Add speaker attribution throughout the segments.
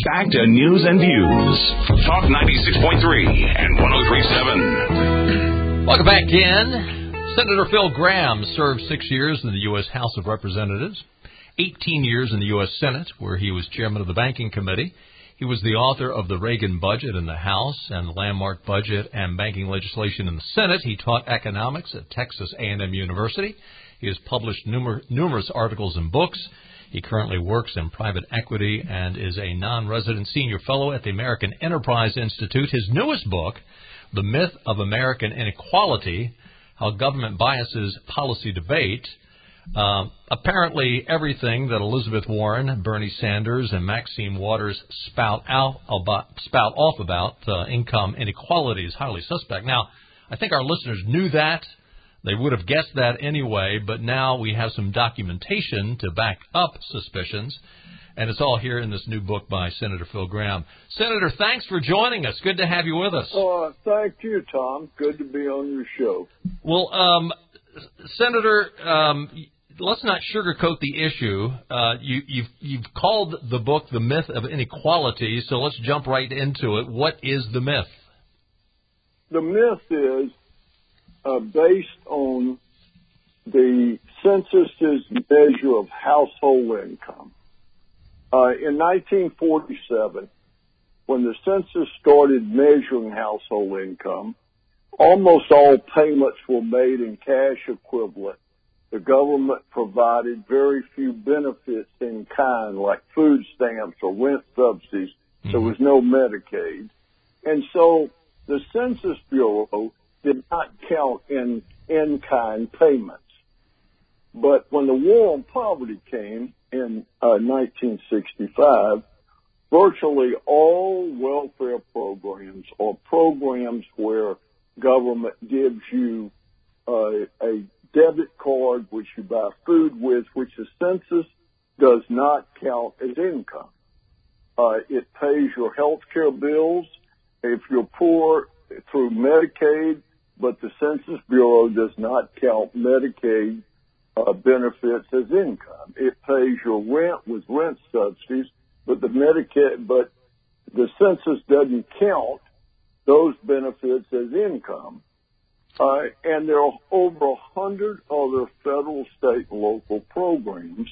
Speaker 1: Back to news and views. Talk 96.3 and 1037.
Speaker 2: Welcome back in. Senator Phil Gramm served six years in the U.S. House of Representatives, 18 years in the U.S. Senate, where he was chairman of the Banking Committee. He was the author of the Reagan budget in the House and the landmark budget and banking legislation in the Senate. He taught economics at Texas A&M University. He has published numer- numerous articles and books. He currently works in private equity and is a non-resident senior fellow at the American Enterprise Institute. His newest book, The Myth of American Inequality, How Government Biases Policy Debate, uh, apparently, everything that Elizabeth Warren, Bernie Sanders, and Maxine Waters spout out about, spout off about uh, income inequality is highly suspect. Now, I think our listeners knew that. They would have guessed that anyway, but now we have some documentation to back up suspicions. And it's all here in this new book by Senator Phil Gramm. Senator, thanks for joining us. Good to have you with us.
Speaker 3: Oh, thank you, Tom. Good to be on your show.
Speaker 2: Well, um, Senator, um, let's not sugarcoat the issue. Uh, you, you've, you've called the book "The Myth of Inequality," so let's jump right into it. What is the myth?
Speaker 3: The myth is uh, based on the census's measure of household income. Uh, in 1947, when the census started measuring household income, almost all payments were made in cash equivalent. The government provided very few benefits in kind, like food stamps or rent subsidies. Mm-hmm. There was no Medicaid. And so the Census Bureau did not count in in-kind payments. But when the war on poverty came in uh, 1965, virtually all welfare programs or programs where government gives you uh, a debit card which you buy food with, which the census does not count as income. Uh, it pays your health care bills. If you're poor through Medicaid, but the Census Bureau does not count Medicaid uh, benefits as income. It pays your rent with rent subsidies, but the Medicaid, but the census doesn't count those benefits as income. Uh, and there are over a hundred other federal, state, and local programs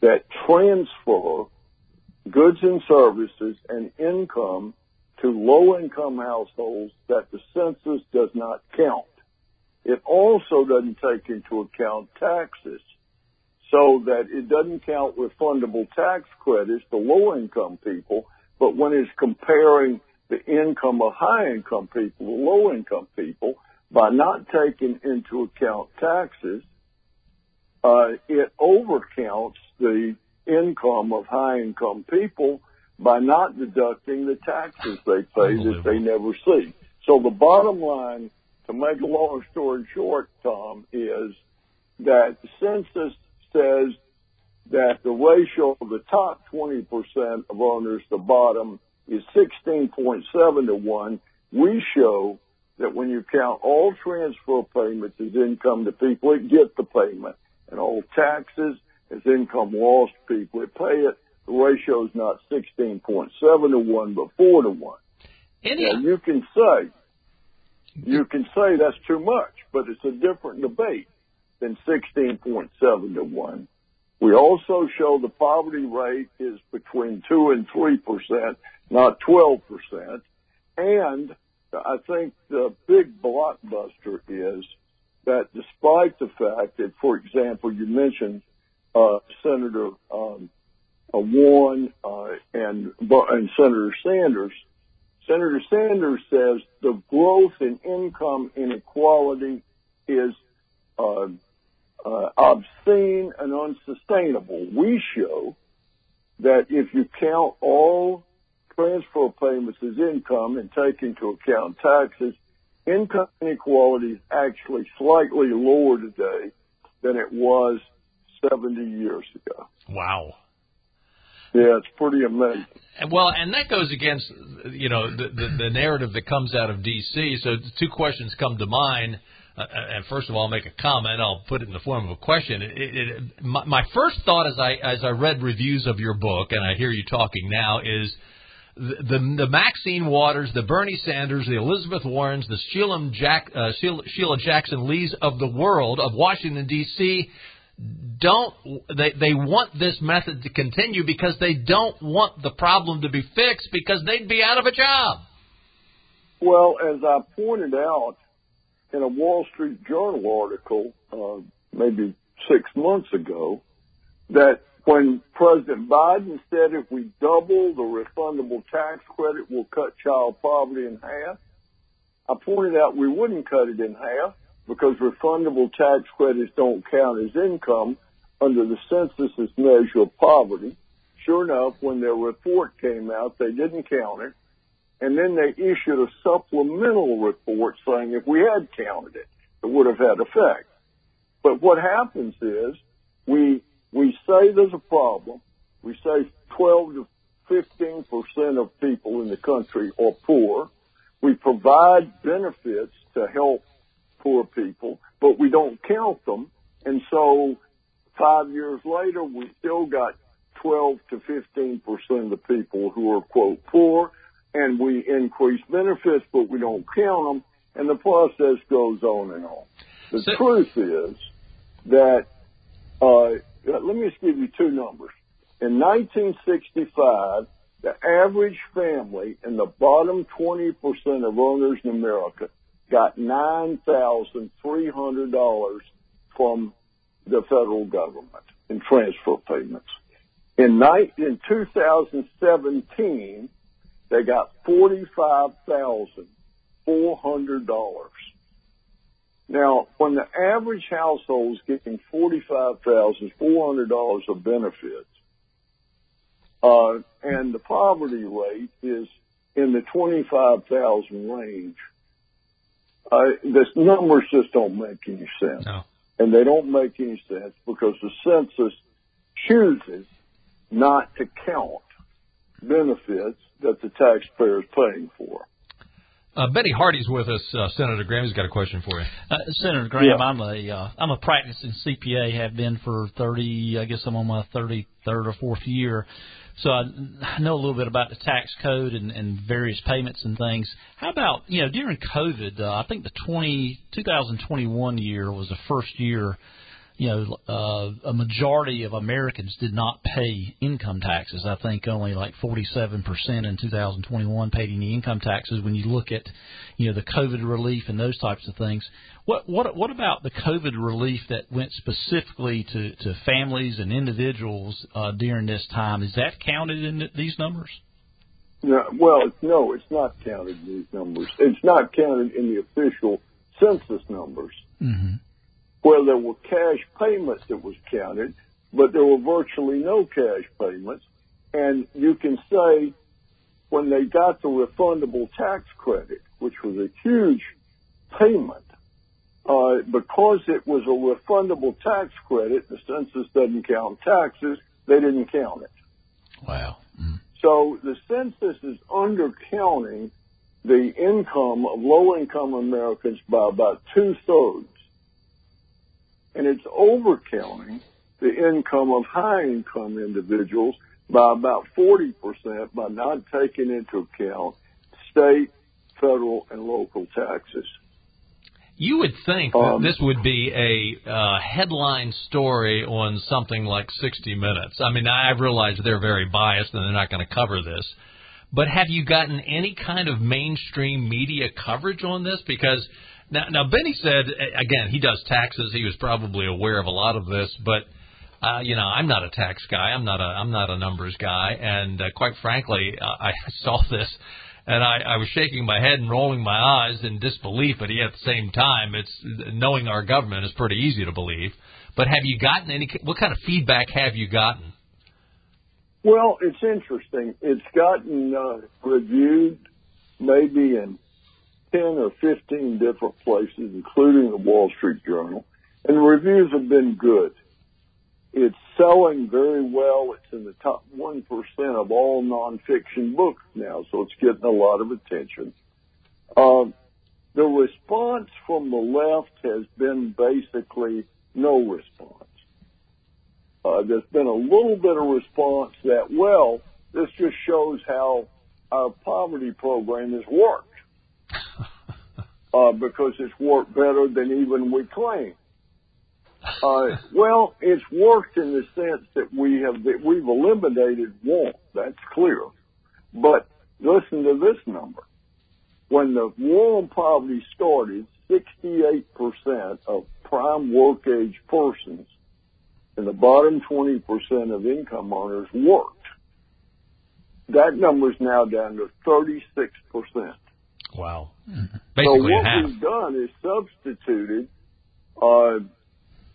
Speaker 3: that transfer goods and services and income to low income households that the census does not count. It also doesn't take into account taxes so that it doesn't count refundable tax credits to low income people, but when it's comparing the income of high income people to low income people, by not taking into account taxes, uh, it overcounts the income of high income people by not deducting the taxes they pay that they never see. So the bottom line, to make a long story short, Tom, is that the census says that the ratio of the top 20% of owners to bottom is 16.7 to 1. We show that when you count all transfer payments as income to people that get the payment and all taxes as income lost to people that pay it, the ratio is not 16.7 to 1, but 4 to 1.
Speaker 2: Any...
Speaker 3: Now you can say, you can say that's too much, but it's a different debate than 16.7 to 1. We also show the poverty rate is between 2 and 3%, not 12%. And I think the big blockbuster is that despite the fact that, for example, you mentioned uh, Senator um, Warren uh, and and Senator Sanders. Senator Sanders says the growth in income inequality is uh, uh, obscene and unsustainable. We show that if you count all transfer payments as income and take into account taxes, income inequality is actually slightly lower today than it was 70 years ago.
Speaker 2: Wow.
Speaker 3: Yeah, it's pretty amazing.
Speaker 2: Well, and that goes against, you know, the, the, the narrative that comes out of D.C. So two questions come to mind. uh, and first of all, I'll make a comment. I'll put it in the form of a question. It, it, my, my first thought as I as I read reviews of your book, and I hear you talking now, is the the, the Maxine Waters, the Bernie Sanders, the Elizabeth Warrens, the Sheila, Jack, uh, Sheila, Sheila Jackson Lees of the world of Washington D.C. don't they they want this method to continue because they don't want the problem to be fixed because they'd be out of a job.
Speaker 3: Well, as I pointed out in a Wall Street Journal article, uh, maybe six months ago, that when President Biden said if we double the refundable tax credit, we'll cut child poverty in half, I pointed out we wouldn't cut it in half because refundable tax credits don't count as income under the census's measure of poverty. Sure enough, when their report came out, they didn't count it. And then they issued a supplemental report saying if we had counted it, it would have had effect. But what happens is we, we say there's a problem. We say 12 to 15 percent of people in the country are poor. We provide benefits to help poor people, but we don't count them. And so five years later, we still got 12 to 15 percent of the people who are quote poor and we increase benefits, but we don't count them, and the process goes on and on. The so, truth is that, uh, let me just give you two numbers. In 1965, the average family in the bottom 20% of earners in America got $9,300 from the federal government in transfer payments. In, in 2017, they got forty-five thousand four hundred dollars. Now, when the average household is getting forty-five thousand four hundred dollars of benefits, uh, and the poverty rate is in the twenty-five thousand range, uh, the numbers just don't make any sense.
Speaker 2: No.
Speaker 3: And they don't make any sense because the census chooses not to count benefits that the taxpayer is paying for.
Speaker 2: Uh, Benny Hardy's with us. Uh, Senator Gramm has got a question for you.
Speaker 4: Uh, Senator Gramm, yeah. I'm a uh, I'm a practicing CPA. Have been for 30. I guess I'm on my 33rd or fourth year. So I, know a little bit about the tax code and, and various payments and things. How about you know during COVID? Uh, I think the 20 2021 year was the first year you know, uh, a majority of Americans did not pay income taxes. I think only like 47% in 2021 paid any income taxes. When you look at, you know, the COVID relief and those types of things, what what what about the COVID relief that went specifically to to families and individuals uh, during this time? Is that counted in these numbers?
Speaker 3: No, well, no, it's not counted in these numbers. It's not counted in the official census numbers.
Speaker 4: Mm-hmm
Speaker 3: where there were cash payments that was counted, but there were virtually no cash payments. And you can say when they got the refundable tax credit, which was a huge payment, uh, because it was a refundable tax credit, the census doesn't count taxes, they didn't count it.
Speaker 4: Wow. Mm.
Speaker 3: So the census is undercounting the income of low income Americans by about two thirds and it's overcounting the income of high income individuals by about 40% by not taking into account state, federal, and local taxes.
Speaker 2: You would think that um, this would be a uh, headline story on something like 60 Minutes. I mean, I realize they're very biased and they're not going to cover this. But have you gotten any kind of mainstream media coverage on this? Because now, now Benny said again he does taxes. He was probably aware of a lot of this, but uh, you know I'm not a tax guy. I'm not a I'm not a numbers guy, and uh, quite frankly, uh, I saw this and I, I was shaking my head and rolling my eyes in disbelief. But at the same time, it's knowing our government is pretty easy to believe. But have you gotten any? What kind of feedback have you gotten?
Speaker 3: Well, it's interesting. It's gotten uh, reviewed maybe in 10 or 15 different places, including the Wall Street Journal, and the reviews have been good. It's selling very well. It's in the top 1% of all nonfiction books now, so it's getting a lot of attention. Um, The response from the left has been basically no response. Uh, there's been a little bit of response that, well, this just shows how our poverty program has worked. Uh, because it's worked better than even we claim. Uh, well, it's worked in the sense that we have that we've eliminated want. That's clear. But listen to this number. When the war on poverty started, 68% of prime work age persons in the bottom 20% of income earners worked. That number is now down to 36%.
Speaker 2: Wow.
Speaker 3: So
Speaker 2: Basically
Speaker 3: what
Speaker 2: half.
Speaker 3: we've done is substituted. Uh,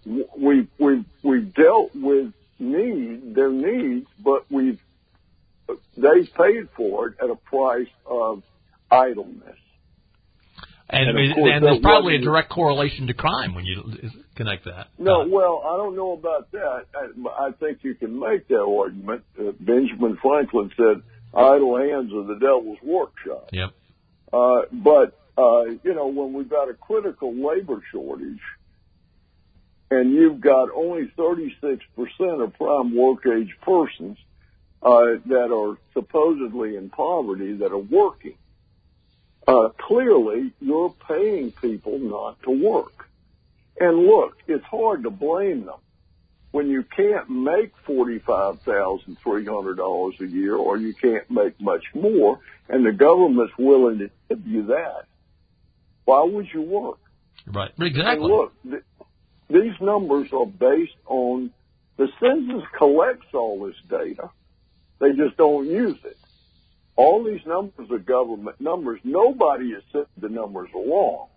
Speaker 3: we we we've dealt with need their needs, but we've they paid for it at a price of idleness.
Speaker 2: And,
Speaker 3: And
Speaker 2: and, there's probably a direct correlation to crime when you connect that.
Speaker 3: No,
Speaker 2: Uh,
Speaker 3: well, I don't know about that. I, I think you can make that argument. Uh, Benjamin Franklin said, "Idle hands are the devil's workshop."
Speaker 2: Yep.
Speaker 3: Uh, but, uh, you know, when we've got a critical labor shortage and you've got only 36% of prime work age persons, uh, that are supposedly in poverty that are working, uh, clearly you're paying people not to work. And look, it's hard to blame them when you can't make $45,300 a year or you can't make much more and the government's willing to give you that. Why would you work?
Speaker 2: Right.
Speaker 3: And
Speaker 2: Exactly.
Speaker 3: look, th- these numbers are based on the census collects all this data. They just don't use it. All these numbers are government numbers. Nobody has said the numbers are wrong.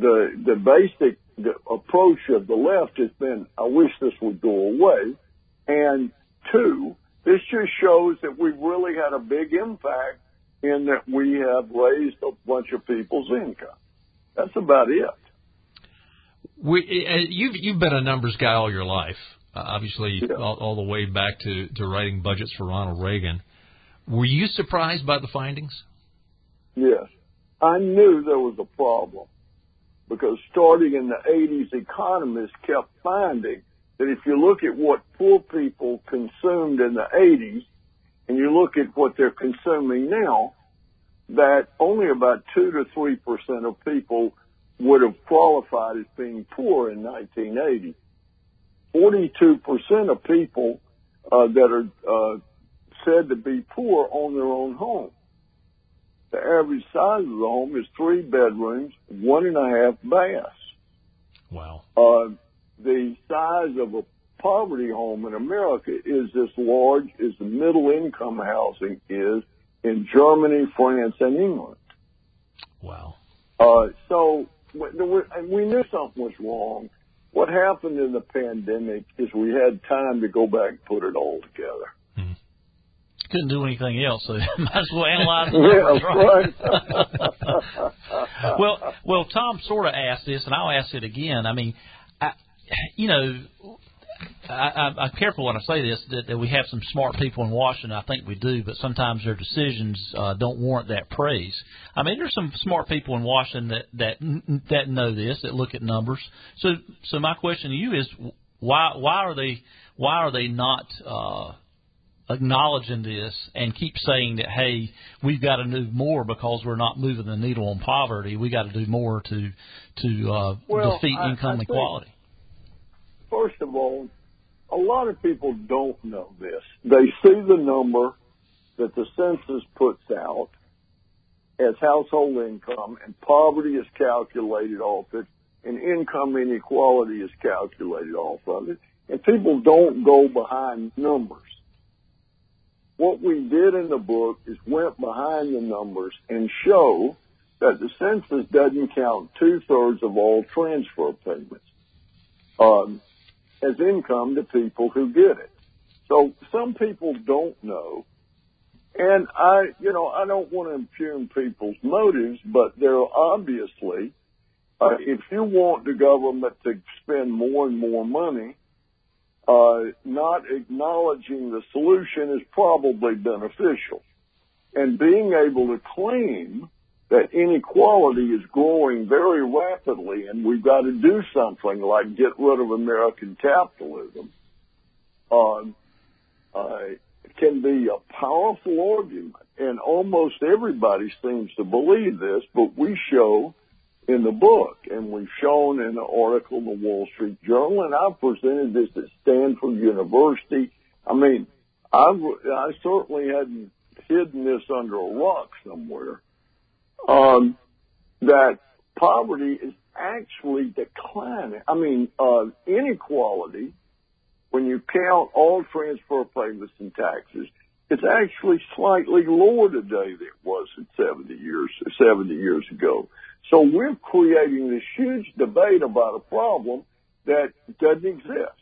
Speaker 3: The the basic the approach of the left has been, I wish this would go away. And two, this just shows that we've really had a big impact in that we have raised a bunch of people's income. That's about it.
Speaker 2: We, uh, you've you've been a numbers guy all your life, uh, obviously
Speaker 3: Yeah.
Speaker 2: all, all the way back to, to writing budgets for Ronald Reagan. Were you surprised by the findings?
Speaker 3: Yes. I knew there was a problem because starting in the 80s, economists kept finding that if you look at what poor people consumed in the 80s and you look at what they're consuming now, that only about 2 to 3% of people would have qualified as being poor in 1980. 42% of people uh, that are uh, said to be poor own their own home. The average size of the home is three bedrooms, one and a half baths.
Speaker 2: Wow.
Speaker 3: Uh, the size of a poverty home in America is as large as the middle income housing is in Germany, France, and England.
Speaker 2: Wow.
Speaker 3: Uh, so w- there were- and we knew something was wrong. What happened in the pandemic is we had time to go back and put it all together.
Speaker 4: Couldn't do anything else, so might as well analyze the numbers,
Speaker 3: Yeah,
Speaker 4: right? well, well, Tom sort of asked this, and I'll ask it again. I mean, I, you know, I, I, I'm careful when I say this that, that we have some smart people in Washington. I think we do, but sometimes their decisions uh, don't warrant that praise. I mean, there's some smart people in Washington that that that know this, that look at numbers. So, so my question to you is, why why are they why are they not uh, acknowledging this and keep saying that hey, we've got to do more because we're not moving the needle on poverty. We got to do more to to uh,
Speaker 3: Well,
Speaker 4: defeat
Speaker 3: I-
Speaker 4: income
Speaker 3: I
Speaker 4: inequality.
Speaker 3: First of all, a lot of people don't know this. They see the number that the census puts out as household income and poverty is calculated off it and income inequality is calculated off of it. And people don't go behind numbers. What we did in the book is went behind the numbers and show that the census doesn't count two thirds of all transfer payments. Um, as income to people who get it. So some people don't know. And I, you know, I don't want to impugn people's motives, but there are obviously, uh, if you want the government to spend more and more money, uh, not acknowledging the solution is probably beneficial. And being able to claim that inequality is growing very rapidly and we've got to do something like get rid of American capitalism, um, uh, can be a powerful argument. And almost everybody seems to believe this, but we show in the book and we've shown in an article in the Wall Street Journal and I've presented this at Stanford University. I mean, I've, I certainly hadn't hidden this under a rock somewhere um, that poverty is actually declining. I mean, uh, inequality, when you count all transfer payments and taxes, it's actually slightly lower today than it was in 70 years, 70 years ago. So we're creating this huge debate about a problem that doesn't exist.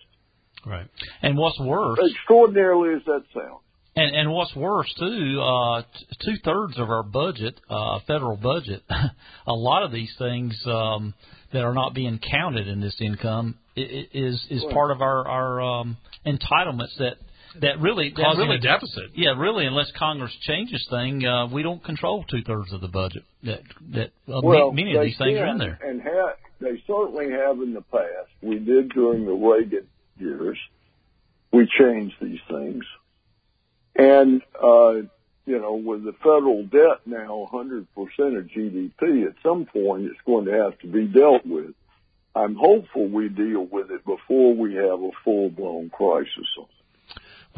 Speaker 4: Right. And what's worse,
Speaker 3: extraordinarily as that sounds,
Speaker 4: and and what's worse too, uh, two thirds of our budget, uh, federal budget, a lot of these things um, that are not being counted in this income is is part of our our um, entitlements that that really
Speaker 2: that causing
Speaker 4: really,
Speaker 2: a deficit.
Speaker 4: Yeah, really, unless Congress changes thing, uh, we don't control two thirds of the budget. That that uh,
Speaker 3: well,
Speaker 4: many of these things are in there,
Speaker 3: and have, they certainly have in the past. We did during the Reagan years. We changed these things. And, uh, you know, with the federal debt now 100% of GDP, at some point it's going to have to be dealt with. I'm hopeful we deal with it before we have a full blown crisis.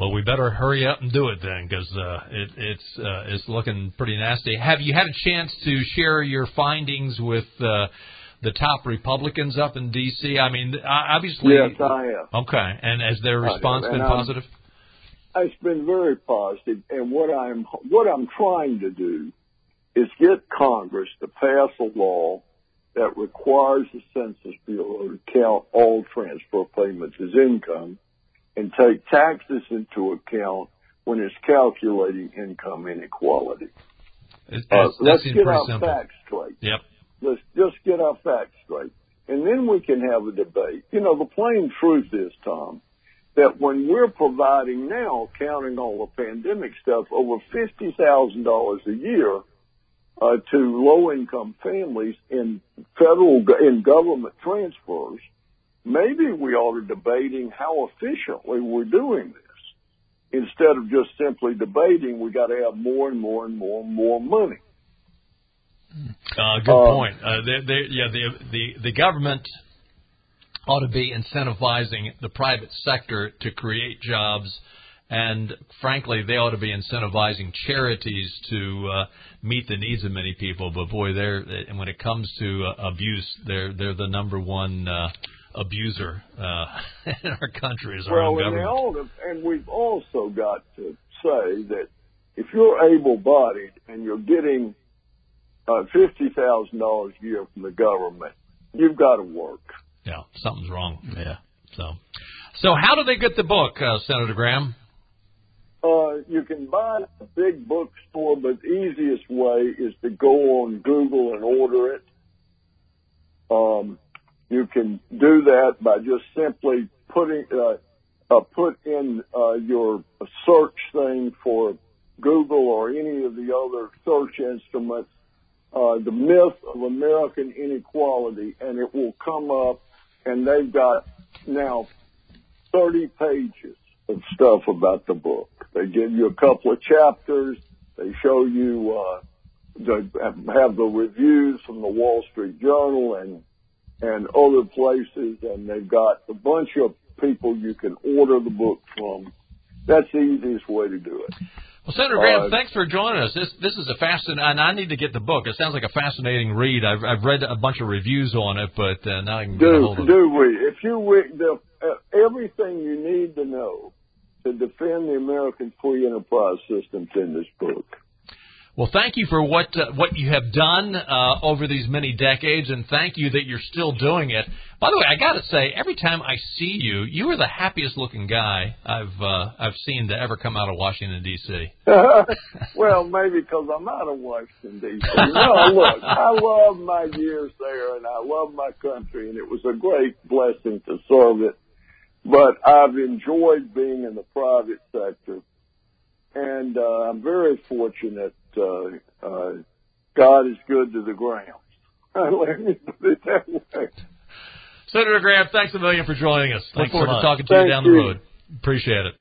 Speaker 2: Well, we better hurry up and do it then, because uh, it, it's uh, it's looking pretty nasty. Have you had a chance to share your findings with uh, the top Republicans up in D.C.? I mean, obviously.
Speaker 3: Yes, I have.
Speaker 2: Okay, and has their response been positive?
Speaker 3: It's been very positive. positive, and what I'm what I'm trying to do is get Congress to pass a law that requires the Census Bureau to count all transfer payments as income and take taxes into account when it's calculating income inequality.
Speaker 2: It, uh,
Speaker 3: let's get our
Speaker 2: simple.
Speaker 3: facts straight.
Speaker 2: Yep.
Speaker 3: Let's just get our facts straight. And then we can have a debate. You know, the plain truth is, Tom, that when we're providing now, counting all the pandemic stuff, over $50,000 a year uh, to low income families in federal, in government transfers, maybe we ought to debating how efficiently we're doing this. Instead of just simply debating, we got to have more and more and more and more money.
Speaker 2: Uh, good uh, point. Uh, they, they, yeah, the, the the government ought to be incentivizing the private sector to create jobs, and frankly, they ought to be incentivizing charities to uh, meet the needs of many people. But boy, they're and when it comes to uh, abuse, they're they're the number one. Uh, abuser uh, in our country is our
Speaker 3: well,
Speaker 2: own government.
Speaker 3: And, and we've also got to say that if you're able-bodied and you're getting uh, fifty thousand dollars a year from the government, you've got to work.
Speaker 2: Yeah, something's wrong. Yeah. So, so how do they get the book, uh, Senator Gramm?
Speaker 3: Uh, you can buy it at a big bookstore, but the easiest way is to go on Google and order it. Um, you can do that by just simply putting uh, uh, put in uh, your search thing for Google or any of the other search instruments, uh, the myth of American inequality, and it will come up and they've got now 30 pages of stuff about the book. They give you a couple of chapters. They show you, uh, they have the reviews from the Wall Street Journal and, and other places, and they've got a bunch of people you can order the book from. That's the easiest way to do it.
Speaker 2: Well, Senator Gramm, uh, thanks for joining us. This this is a fascinating, and I need to get the book. It sounds like a fascinating read. I've I've read a bunch of reviews on it, but uh, now I can
Speaker 3: do,
Speaker 2: get a hold of
Speaker 3: do we? If you the, uh, everything you need to know to defend the American free enterprise systems in this book.
Speaker 2: Well, thank you for what uh, what you have done uh, over these many decades, and thank you that you're still doing it. By the way, I got to say, every time I see you, you are the happiest looking guy I've uh, I've seen to ever come out of Washington D.C.
Speaker 3: well, maybe because I'm out of Washington D.C. No, look, I love my years there, and I love my country, and it was a great blessing to serve it. But I've enjoyed being in the private sector, and uh, I'm very fortunate uh, uh, God is good to the ground. Let me put it that way.
Speaker 2: Senator Gramm, thanks a million for joining us.
Speaker 4: Thanks
Speaker 2: Look forward
Speaker 4: so
Speaker 2: to talking to you down the
Speaker 3: you.
Speaker 2: road. Appreciate it.